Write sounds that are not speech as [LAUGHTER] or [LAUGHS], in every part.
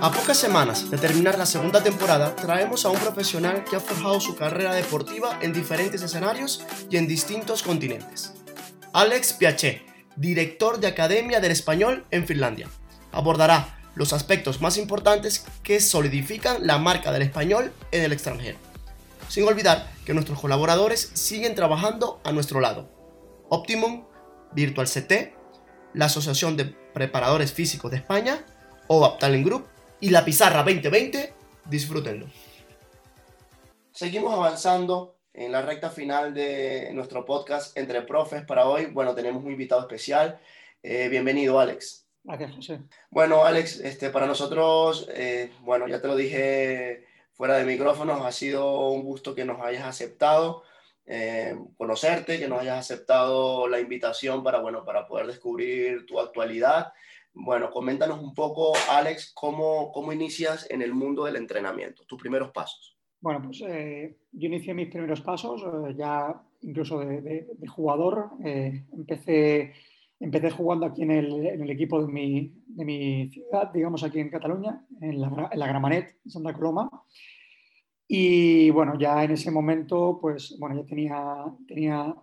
A pocas semanas de terminar la segunda temporada, traemos a un profesional que ha forjado su carrera deportiva en diferentes escenarios y en distintos continentes. Alex Piaché, director de Academia del Español en Finlandia. Abordará los aspectos más importantes que solidifican la marca del español en el extranjero. Sin olvidar que nuestros colaboradores siguen trabajando a nuestro lado. Optimum, Virtual CT, la Asociación de Preparadores Físicos de España, OVAP Talent Group y la pizarra 2020, disfrútenlo. Seguimos avanzando en la recta final de nuestro podcast Entre Profes para hoy. Bueno, tenemos un invitado especial. Eh, bienvenido, Alex. Gracias, José. Bueno, Alex, este, para nosotros, eh, bueno, ya te lo dije fuera de micrófonos, ha sido un gusto que nos hayas aceptado, eh, conocerte, que nos hayas aceptado la invitación para, bueno, para poder descubrir tu actualidad bueno, coméntanos un poco, Alex, cómo, cómo inicias en el mundo del entrenamiento, tus primeros pasos. Bueno, pues eh, yo inicié mis primeros pasos eh, ya incluso de, jugador. Empecé, empecé jugando aquí en el, en el equipo de mi, de mi, ciudad, digamos aquí en Cataluña, en la, en la Gramanet, Santa Coloma. Y bueno, ya en ese momento, pues bueno, ya tenía, tenía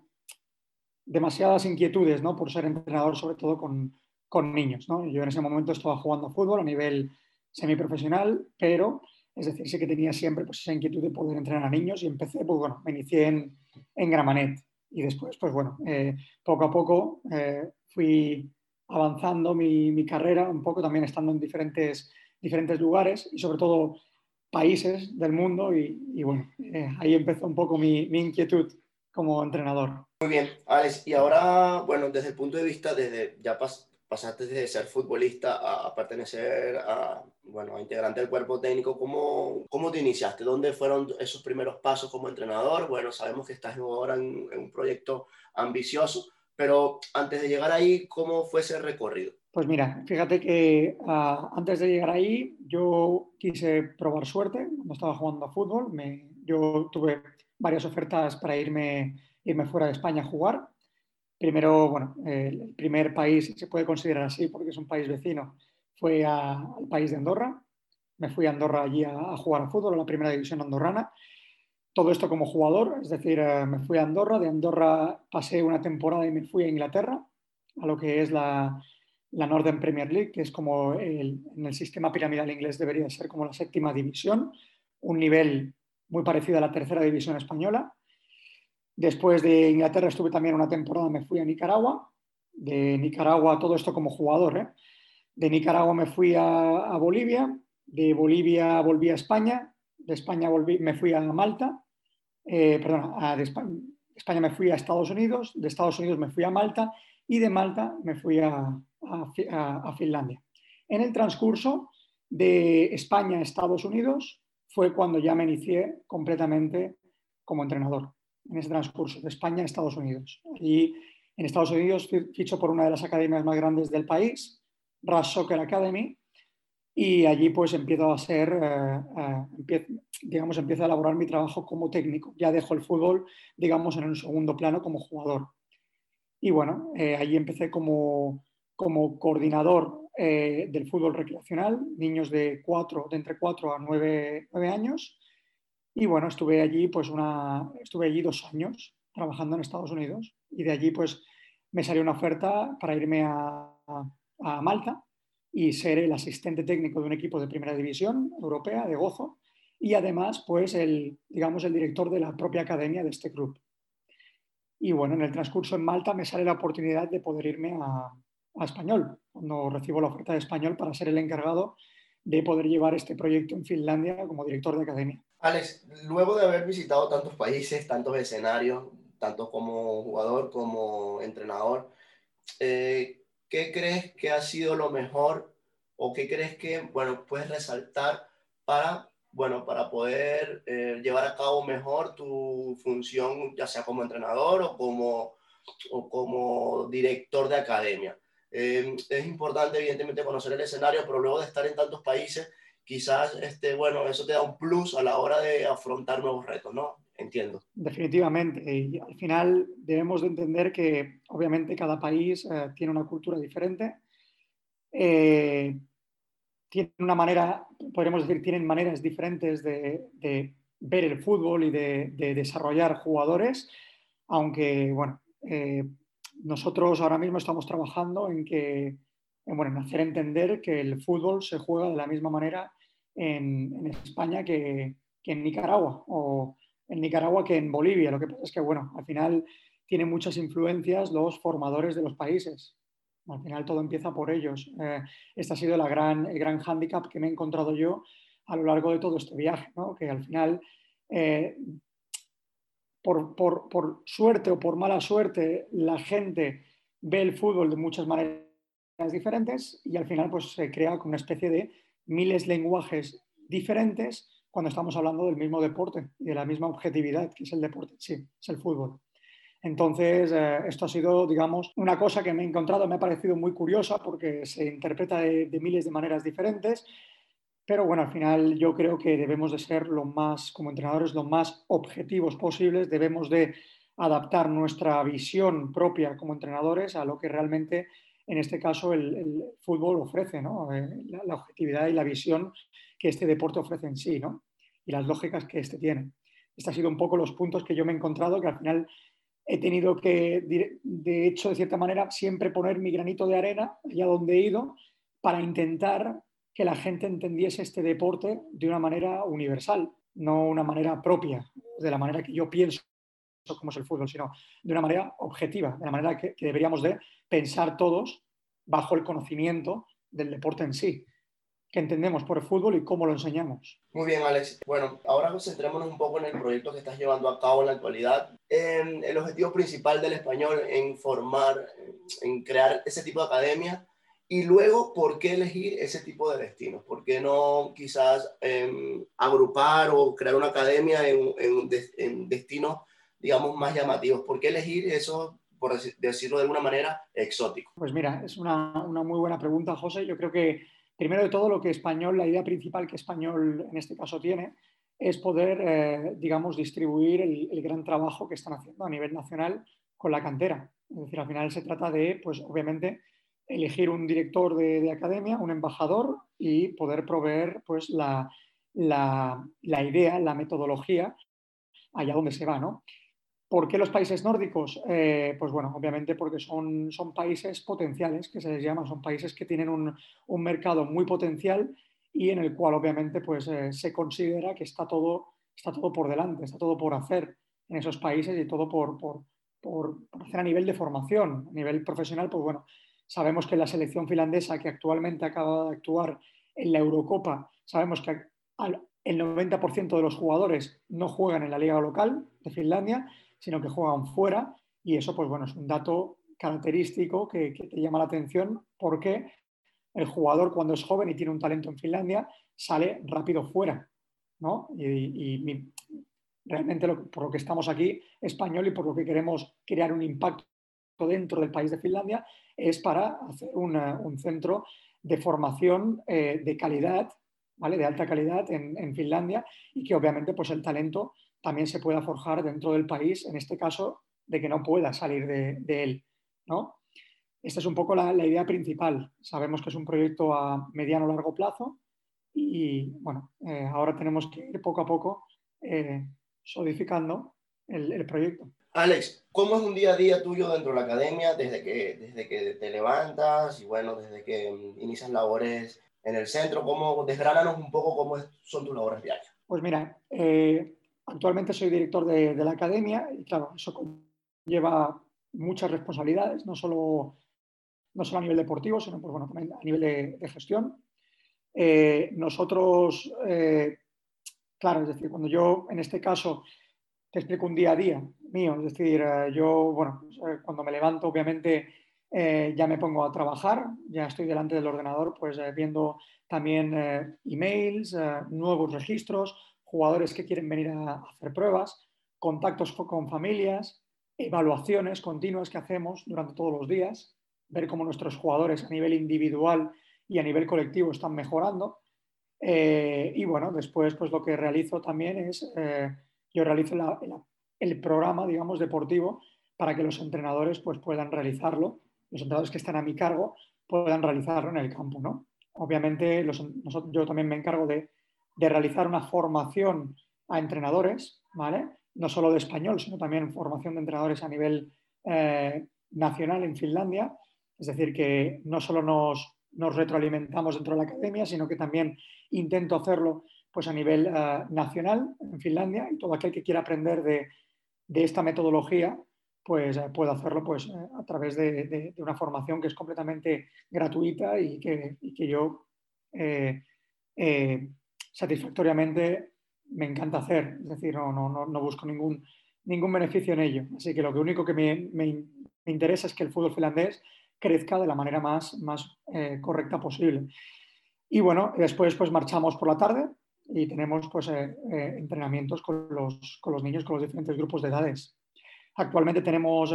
demasiadas inquietudes, ¿no? Por ser entrenador, sobre todo con, con niños. ¿no? Yo en ese momento estaba jugando fútbol a nivel semiprofesional, pero es decir, sí que tenía siempre pues, esa inquietud de poder entrenar a niños y empecé, pues bueno, me inicié en, en Gramanet y después, pues bueno, eh, poco a poco eh, fui avanzando mi, mi, carrera, un poco también estando en diferentes, diferentes lugares y sobre todo países del mundo y, bueno, eh, ahí empezó un poco mi, mi, inquietud como entrenador. Muy bien, Alex, y ahora, bueno, desde el punto de vista, desde ya pas pasaste de ser futbolista a, pertenecer a, bueno, a integrante del cuerpo técnico. ¿Cómo, ¿Cómo te iniciaste? ¿Dónde fueron esos primeros pasos como entrenador? Bueno, sabemos que estás ahora en, un proyecto ambicioso, pero antes de llegar ahí, ¿cómo fue ese recorrido? Pues mira, fíjate que uh, antes de llegar ahí yo quise probar suerte cuando estaba jugando a fútbol. Me, yo tuve varias ofertas para irme, irme fuera de España a jugar Primero, bueno, el primer país, se puede considerar así porque es un país vecino, fue al país de Andorra. Me fui a Andorra allí a, jugar a fútbol, a la primera división andorrana. Todo esto como jugador, es decir, eh, me fui a Andorra, de Andorra pasé una temporada y me fui a Inglaterra, a lo que es la, la Northern Premier League, que es como en el sistema piramidal inglés debería ser como la séptima división, un nivel muy parecido a la tercera división española. Después de Inglaterra estuve también una temporada, me fui a Nicaragua. De Nicaragua, todo esto como jugador. ¿eh? De Nicaragua me fui a, Bolivia. De Bolivia volví a España. De España volví, me fui a Malta. Eh, perdón, de España, me fui a Estados Unidos. De Estados Unidos me fui a Malta. Y de Malta me fui a, a Finlandia. En el transcurso de España a Estados Unidos fue cuando ya me inicié completamente como entrenador en ese transcurso, de España a Estados Unidos. Y en Estados Unidos ficho por una de las academias más grandes del país, Rush Soccer Academy, y allí pues empiezo a ser, eh, eh, digamos, empiezo a elaborar mi trabajo como técnico. Ya dejo el fútbol, digamos, en un segundo plano como jugador. Y bueno, eh, allí empecé como, como coordinador del fútbol recreacional, niños de, cuatro, de entre 4 a 9, 9 años, y bueno, estuve allí, pues una, estuve allí dos años trabajando en Estados Unidos y de allí pues me salió una oferta para irme a, Malta y ser el asistente técnico de un equipo de primera división europea de gozo y además pues el, digamos, el director de la propia academia de este club. Y bueno, en el transcurso en Malta me sale la oportunidad de poder irme a, a español, cuando recibo la oferta de español para ser el encargado de poder llevar este proyecto en Finlandia como director de academia. Alex, luego de haber visitado tantos países, tantos escenarios, tanto como jugador como entrenador, eh, ¿qué crees que ha sido lo mejor o qué crees que, bueno, puedes resaltar para, bueno, para poder eh, llevar a cabo mejor tu función, ya sea como entrenador o como, o como director de academia? Eh, es importante, evidentemente, conocer el escenario, pero luego de estar en tantos países, quizás, este, bueno, eso te da un plus a la hora de afrontar nuevos retos, ¿no? Entiendo. Definitivamente. Y al final debemos de entender que obviamente cada país eh, tiene una cultura diferente. Eh, tiene una manera, podríamos decir, tienen maneras diferentes de, ver el fútbol y de, desarrollar jugadores, aunque, bueno, eh, nosotros ahora mismo estamos trabajando en que, bueno, en hacer entender que el fútbol se juega de la misma manera en, España que, que, en Nicaragua o en Nicaragua que en Bolivia. Lo que pasa es que, bueno, al final tienen muchas influencias los formadores de los países. Al final todo empieza por ellos. Eh, este ha sido la gran, el gran hándicap que me he encontrado yo a lo largo de todo este viaje, ¿no? que al final, eh, por, por, por, suerte o por mala suerte, la gente ve el fútbol de muchas maneras diferentes y al final pues, se crea una especie de miles de lenguajes diferentes cuando estamos hablando del mismo deporte y de la misma objetividad que es el deporte, sí, es el fútbol. Entonces, eh, esto ha sido, digamos, una cosa que me he encontrado, me ha parecido muy curiosa porque se interpreta de, miles de maneras diferentes, pero bueno, al final yo creo que debemos de ser lo más, como entrenadores, lo más objetivos posibles, debemos de adaptar nuestra visión propia como entrenadores a lo que realmente, en este caso, el, fútbol ofrece. Eh, la, objetividad y la visión que este deporte ofrece en sí, ¿no? Y las lógicas que este tiene. Estos han sido un poco los puntos que yo me he encontrado, que al final he tenido que, de hecho, de cierta manera, siempre poner mi granito de arena allá donde he ido para intentar que la gente entendiese este deporte de una manera universal, no una manera propia, de la manera que yo pienso cómo es el fútbol, sino de una manera objetiva, de la manera que deberíamos de pensar todos bajo el conocimiento del deporte en sí que entendemos por el fútbol y cómo lo enseñamos. Muy bien, Alex. Bueno, ahora concentrémonos un poco en el proyecto que estás llevando a cabo en la actualidad. el objetivo principal del español en formar, en crear ese tipo de academia y luego, ¿por qué elegir ese tipo de destinos? ¿Por qué no quizás em, agrupar o crear una academia en, en, destinos, digamos, más llamativos? ¿Por qué elegir eso, por decirlo de alguna manera, exótico? Pues mira, es una, una muy buena pregunta, José. Yo creo que Primero de todo, lo que Español, la idea principal que Español en este caso tiene, es poder, eh, digamos, distribuir el, gran trabajo que están haciendo a nivel nacional con la cantera. Es decir, al final se trata de, pues obviamente, elegir un director de, academia, un embajador y poder proveer pues, la, la, la, idea, la metodología allá donde se va. ¿no? ¿Por qué los países nórdicos? Eh, pues bueno, obviamente porque son, son países potenciales, que se les llama, son países que tienen un, un mercado muy potencial y en el cual obviamente pues, eh, se considera que está todo, está todo por delante, está todo por hacer en esos países y todo por, por, por, hacer a nivel de formación, a nivel profesional, pues bueno, sabemos que la selección finlandesa que actualmente acaba de actuar en la Eurocopa, sabemos que el 90% de los jugadores no juegan en la liga local de Finlandia sino que juegan fuera y eso pues bueno, es un dato característico que, te llama la atención porque el jugador cuando es joven y tiene un talento en Finlandia sale rápido fuera. ¿no? Y, realmente por lo que estamos aquí, español, y por lo que queremos crear un impacto dentro del país de Finlandia, es para hacer un centro de formación eh, de calidad, ¿vale? de alta calidad en, en, Finlandia y que obviamente pues el talento también se pueda forjar dentro del país, en este caso, de que no pueda salir de, él. ¿no? Esta es un poco la, idea principal. Sabemos que es un proyecto a mediano o largo plazo y bueno, eh, ahora tenemos que ir poco a poco eh, solidificando el, proyecto. Alex, ¿cómo es un día a día tuyo dentro de la academia desde que, desde que te levantas y bueno, desde que inicias labores en el centro? ¿Cómo, desgránanos un poco cómo son tus labores diarias. Pues mira, eh, Actualmente soy director de, la academia y claro, eso lleva muchas responsabilidades, no solo, no solo a nivel deportivo, sino pues, también a nivel de, gestión. Eh, nosotros, eh, claro, es decir, cuando yo en este caso te explico un día a día mío, es decir, eh, yo, bueno, pues, cuando me levanto, obviamente ya me pongo a trabajar, ya estoy delante del ordenador, pues viendo también emails, nuevos registros, jugadores que quieren venir a hacer pruebas, contactos con familias, evaluaciones continuas que hacemos durante todos los días, ver cómo nuestros jugadores a nivel individual y a nivel colectivo están mejorando. Eh, y bueno, después pues lo que realizo también es, yo realizo el programa, digamos, deportivo para que los entrenadores pues puedan realizarlo, los entrenadores que están a mi cargo puedan realizarlo en el campo, ¿no? Obviamente yo también me encargo de, de realizar una formación a entrenadores, ¿vale? No solo de español, sino también formación de entrenadores a nivel eh, nacional en Finlandia. Es decir, que no solo nos, nos, retroalimentamos dentro de la academia, sino que también intento hacerlo pues, a nivel eh, nacional en Finlandia y todo aquel que quiera aprender de, de esta metodología pues eh, puede hacerlo pues, a través de, de, una formación que es completamente gratuita y que, y que yo satisfactoriamente me encanta hacer. Es decir, no, no, no busco ningún, ningún beneficio en ello. Así que lo único que me, me, interesa es que el fútbol finlandés crezca de la manera más, más eh, correcta posible. Y bueno, después pues marchamos por la tarde y tenemos pues eh, eh, entrenamientos con los, con los, niños, con los diferentes grupos de edades. Actualmente tenemos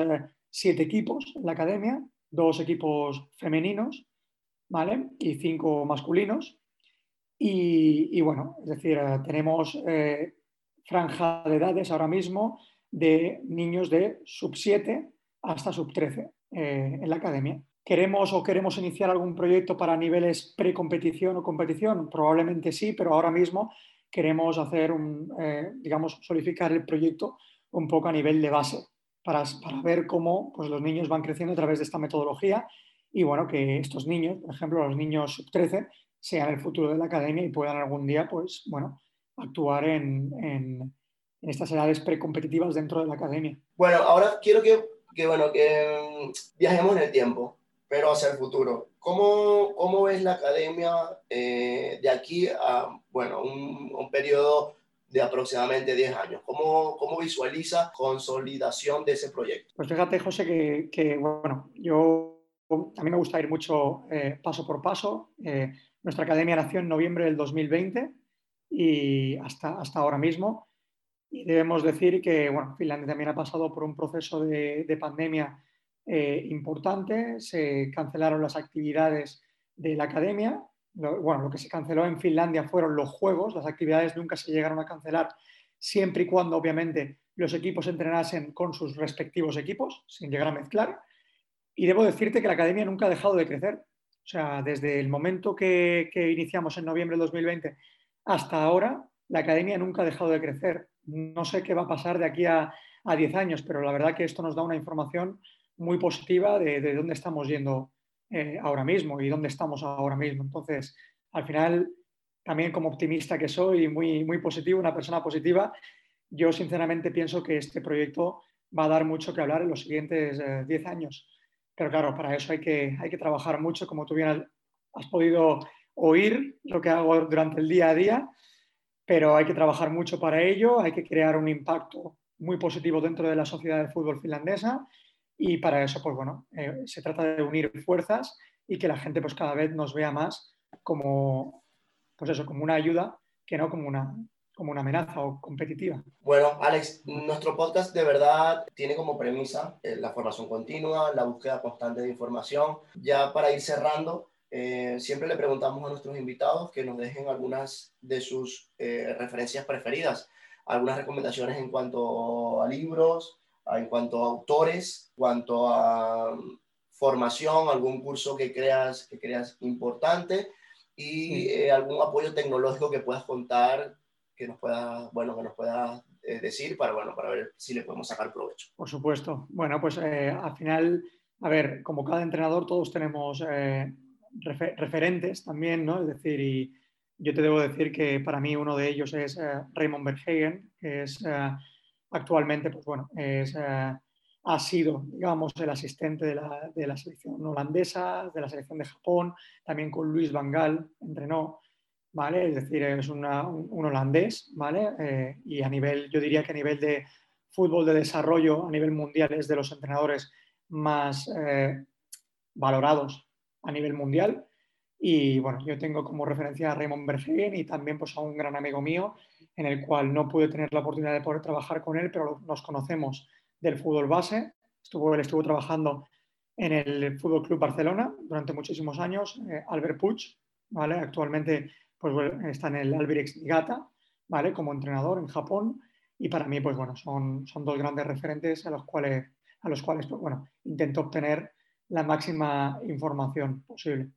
siete equipos en la academia, dos equipos femeninos, ¿vale? Y cinco masculinos. Y, bueno, es decir, tenemos franja de edades ahora mismo de niños de sub 7 hasta sub 13 eh, en la academia. ¿Queremos o queremos iniciar algún proyecto para niveles precompetición o competición? Probablemente sí, pero ahora mismo queremos hacer un, eh, digamos, solidificar el proyecto un poco a nivel de base para, para ver cómo pues, los niños van creciendo a través de esta metodología y bueno, que estos niños, por ejemplo, los niños sub 13, sean el futuro de la academia y puedan algún día, pues, bueno, actuar en, en en estas edades precompetitivas dentro de la academia. Bueno, ahora quiero que, que, bueno, que mm, viajemos en el tiempo, pero hacia el futuro. ¿Cómo, cómo ves la academia eh, de aquí a bueno, un, un, periodo de aproximadamente 10 años? ¿Cómo, cómo visualiza consolidación de ese proyecto? Pues fíjate, José, que, que bueno, yo a mí me gusta ir mucho eh, paso por paso. Eh, nuestra academia nació en noviembre del 2020 y hasta, hasta ahora mismo y debemos decir que Finlandia también ha pasado por un proceso de, de pandemia eh, importante, se cancelaron las actividades de la academia. Lo, bueno, lo que se canceló en Finlandia fueron los juegos, las actividades nunca se llegaron a cancelar, siempre y cuando obviamente los equipos entrenasen con sus respectivos equipos, sin llegar a mezclar. Y debo decirte que la academia nunca ha dejado de crecer. O sea, desde el momento que, iniciamos en noviembre de 2020 hasta ahora, la academia nunca ha dejado de crecer. No sé qué va a pasar de aquí a, a 10 años, pero la verdad que esto nos da una información muy positiva de, de dónde estamos yendo eh, ahora mismo y dónde estamos ahora mismo. Entonces, al final, también como optimista que soy, muy, muy positivo, una persona positiva, yo sinceramente pienso que este proyecto va a dar mucho que hablar en los siguientes 10 eh, años. Pero claro, para eso hay que, hay que trabajar mucho, como tú bien has, podido oír lo que hago durante el día a día pero hay que trabajar mucho para ello, hay que crear un impacto muy positivo dentro de la sociedad de fútbol finlandesa y para eso, pues bueno, eh, se trata de unir fuerzas y que la gente pues cada vez nos vea más como, pues eso, como una ayuda que no como una, como una amenaza o competitiva. Bueno, Alex, nuestro podcast de verdad tiene como premisa eh, la formación continua, la búsqueda constante de información. Ya para ir cerrando, eh, siempre le preguntamos a nuestros invitados que nos dejen algunas de sus eh, referencias preferidas, algunas recomendaciones en cuanto a libros, en cuanto a autores, en cuanto a um, formación, algún curso que creas, que creas importante y eh, algún apoyo tecnológico que puedas contar, que nos pueda, bueno, que nos pueda eh, decir para, bueno, para ver si le podemos sacar provecho. Por supuesto. Bueno, pues eh, al final, a ver, como cada entrenador, todos tenemos refer referentes también, ¿no? Es decir, y yo te debo decir que para mí uno de ellos es uh, Raymond Verhegen, que es uh, actualmente, pues bueno, es, uh, ha sido, digamos, el asistente de la, de la, selección holandesa, de la selección de Japón, también con Luis Van Gaal entrenó, ¿vale? Es decir, es un, un, holandés, ¿vale? Eh, y a nivel, yo diría que a nivel de fútbol de desarrollo, a nivel mundial, es de los entrenadores más eh, valorados a nivel mundial. Y bueno, yo tengo como referencia a Raymond Bergen y también pues, a un gran amigo mío, en el cual no pude tener la oportunidad de poder trabajar con él, pero nos conocemos del fútbol base. Estuvo, él estuvo trabajando en el Fútbol Club Barcelona durante muchísimos años, eh, Albert Puig, ¿vale? Actualmente pues está en el Albirex Niigata, ¿vale? Como entrenador en Japón. Y para mí, pues bueno, son, son dos grandes referentes a los cuales, a los cuales pues, bueno, intento obtener la máxima información posible.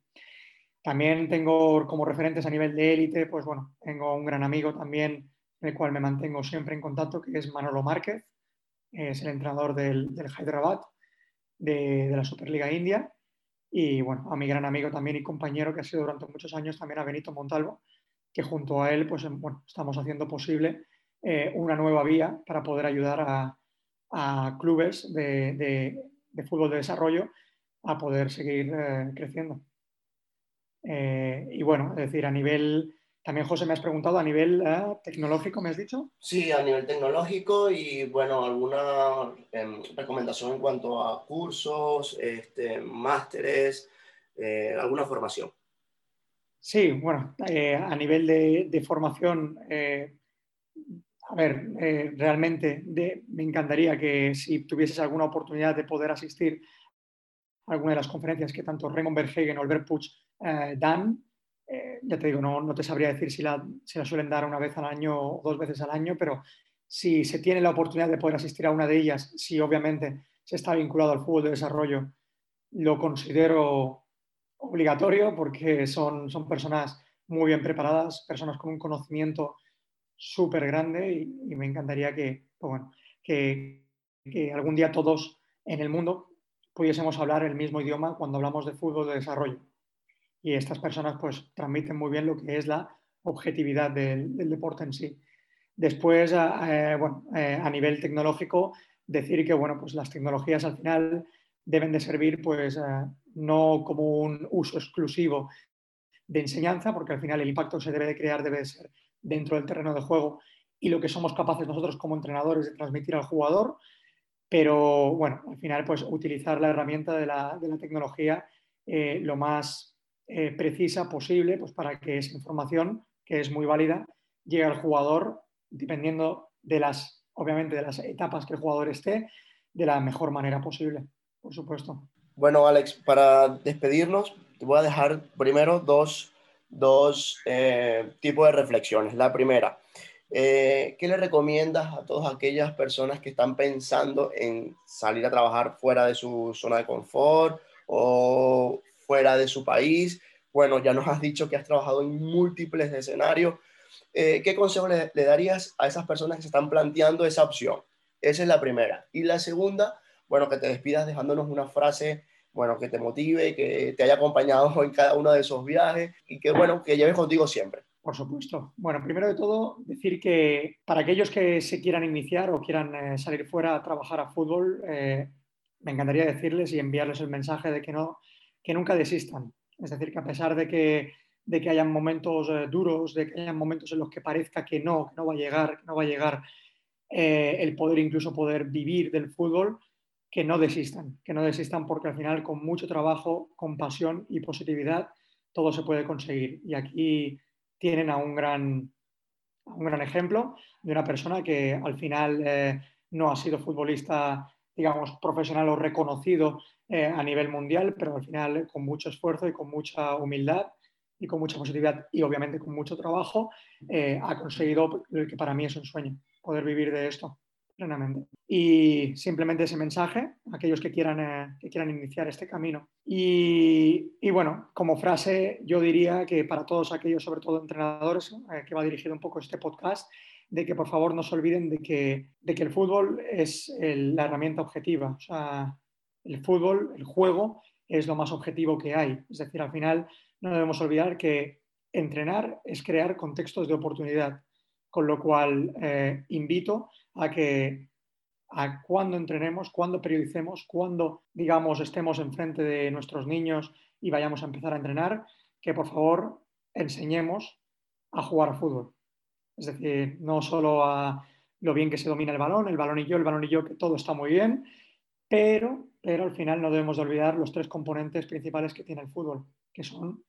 También tengo como referentes a nivel de élite, pues bueno, tengo un gran amigo también, el cual me mantengo siempre en contacto, que es Manolo Márquez, es el entrenador del, Hyderabad, de, de, la Superliga India, y bueno, a mi gran amigo también y compañero que ha sido durante muchos años también a Benito Montalvo, que junto a él pues bueno, estamos haciendo posible eh, una nueva vía para poder ayudar a, clubes de, de, de, fútbol de desarrollo a poder seguir eh, creciendo. Eh, y bueno, es decir, a nivel, también José me has preguntado, a nivel eh, tecnológico, ¿me has dicho? Sí, a nivel tecnológico y bueno, alguna eh, recomendación en cuanto a cursos, este, másteres, eh, alguna formación. Sí, bueno, eh, a nivel de, de formación, a ver, realmente de, me encantaría que si tuvieses alguna oportunidad de poder asistir a alguna de las conferencias que tanto Raymond Verhegen o Albert Puig eh, dan. Eh, ya te digo, no, no te sabría decir si la, la, suelen dar una vez al año o dos veces al año, pero si se tiene la oportunidad de poder asistir a una de ellas, si obviamente se está vinculado al fútbol de desarrollo, lo considero obligatorio porque son, son personas muy bien preparadas, personas con un conocimiento súper grande y, me encantaría que, pues que, que algún día todos en el mundo pudiésemos hablar el mismo idioma cuando hablamos de fútbol de desarrollo y estas personas pues transmiten muy bien lo que es la objetividad del, deporte en sí. Después, eh, bueno, eh, a nivel tecnológico, decir que bueno, pues las tecnologías al final deben de servir pues eh, no como un uso exclusivo de enseñanza, porque al final el impacto se debe de crear, debe de ser dentro del terreno de juego y lo que somos capaces nosotros como entrenadores de transmitir al jugador, pero bueno, al final pues utilizar la herramienta de la, de la tecnología lo más eh, precisa posible pues para que esa información, que es muy válida, llegue al jugador dependiendo de las, obviamente, de las etapas que el jugador esté, de la mejor manera posible, por supuesto. Bueno, Alex, para despedirnos, te voy a dejar primero dos, dos eh, tipos de reflexiones. La primera, eh, ¿qué le recomiendas a todas aquellas personas que están pensando en salir a trabajar fuera de su zona de confort o fuera de su país. Bueno, ya nos has dicho que has trabajado en múltiples escenarios. Eh, ¿Qué consejo le, le, darías a esas personas que se están planteando esa opción? Esa es la primera. Y la segunda, bueno, que te despidas dejándonos una frase, bueno, que te motive, que te haya acompañado [LAUGHS] en cada uno de esos viajes y que, bueno, que lleves contigo siempre. Por supuesto. Bueno, primero de todo, decir que para aquellos que se quieran iniciar o quieran eh, salir fuera a trabajar a fútbol, eh, me encantaría decirles y enviarles el mensaje de que no, que nunca desistan. Es decir, que a pesar de que, de que hayan momentos eh, duros, de que hayan momentos en los que parezca que no, que no va a llegar, que no va a llegar eh, el poder incluso poder vivir del fútbol, que no desistan, que no desistan porque al final con mucho trabajo, con pasión y positividad, todo se puede conseguir. Y aquí tienen a un gran, a un gran ejemplo de una persona que al final eh, no ha sido futbolista digamos, profesional o reconocido eh, a nivel mundial, pero al final con mucho esfuerzo y con mucha humildad y con mucha positividad y obviamente con mucho trabajo, eh, ha conseguido lo que para mí es un sueño, poder vivir de esto plenamente. Y simplemente ese mensaje aquellos que quieran, eh, que quieran iniciar este camino. Y, y, bueno, como frase, yo diría que para todos aquellos, sobre todo entrenadores, eh, que va dirigido un poco este podcast, de que por favor no se olviden de que, de que el fútbol es la herramienta objetiva. O sea, el fútbol, el juego, es lo más objetivo que hay. Es decir, al final no debemos olvidar que entrenar es crear contextos de oportunidad, con lo cual eh, invito a que a cuando entrenemos, cuando periodicemos, cuando, digamos, estemos enfrente de nuestros niños y vayamos a empezar a entrenar, que por favor enseñemos a jugar a fútbol. Es decir, no solo a lo bien que se domina el balón, el balón y yo, el balón y yo, que todo está muy bien, pero, pero al final no debemos de olvidar los tres componentes principales que tiene el fútbol, que son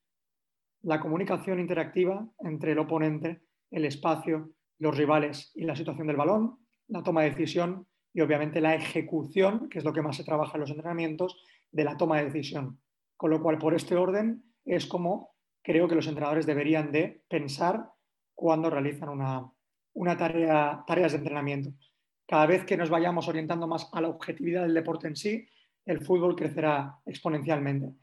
la comunicación interactiva entre el oponente, el espacio, los rivales y la situación del balón, la toma de decisión y obviamente la ejecución, que es lo que más se trabaja en los entrenamientos, de la toma de decisión. Con lo cual, por este orden, es como creo que los entrenadores deberían de pensar cuando realizan una, una tarea, tareas de entrenamiento. Cada vez que nos vayamos orientando más a la objetividad del deporte en sí, el fútbol crecerá exponencialmente.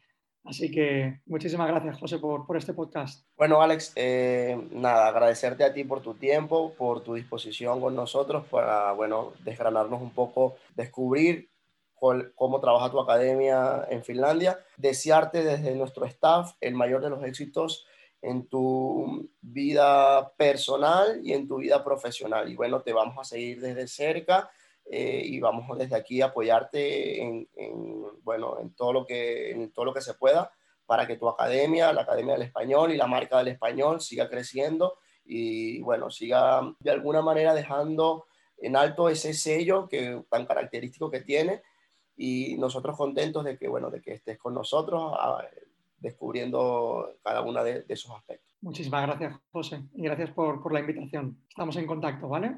Así que muchísimas gracias, José, por, por este podcast. Bueno, Alex, eh, nada, agradecerte a ti por tu tiempo, por tu disposición con nosotros para, bueno, desgranarnos un poco, descubrir cómo trabaja tu academia en Finlandia. Desearte desde nuestro staff el mayor de los éxitos en tu vida personal y en tu vida profesional. Y bueno, te vamos a seguir desde cerca eh, y vamos desde aquí a apoyarte en, bueno, en, todo lo que, en todo lo que se pueda para que tu academia, la Academia del Español y la marca del Español siga creciendo y bueno, siga de alguna manera dejando en alto ese sello que, tan característico que tiene y nosotros contentos de que, bueno, de que estés con nosotros descubriendo cada uno de, esos aspectos. Muchísimas gracias, José, y gracias por, por la invitación. Estamos en contacto, ¿vale?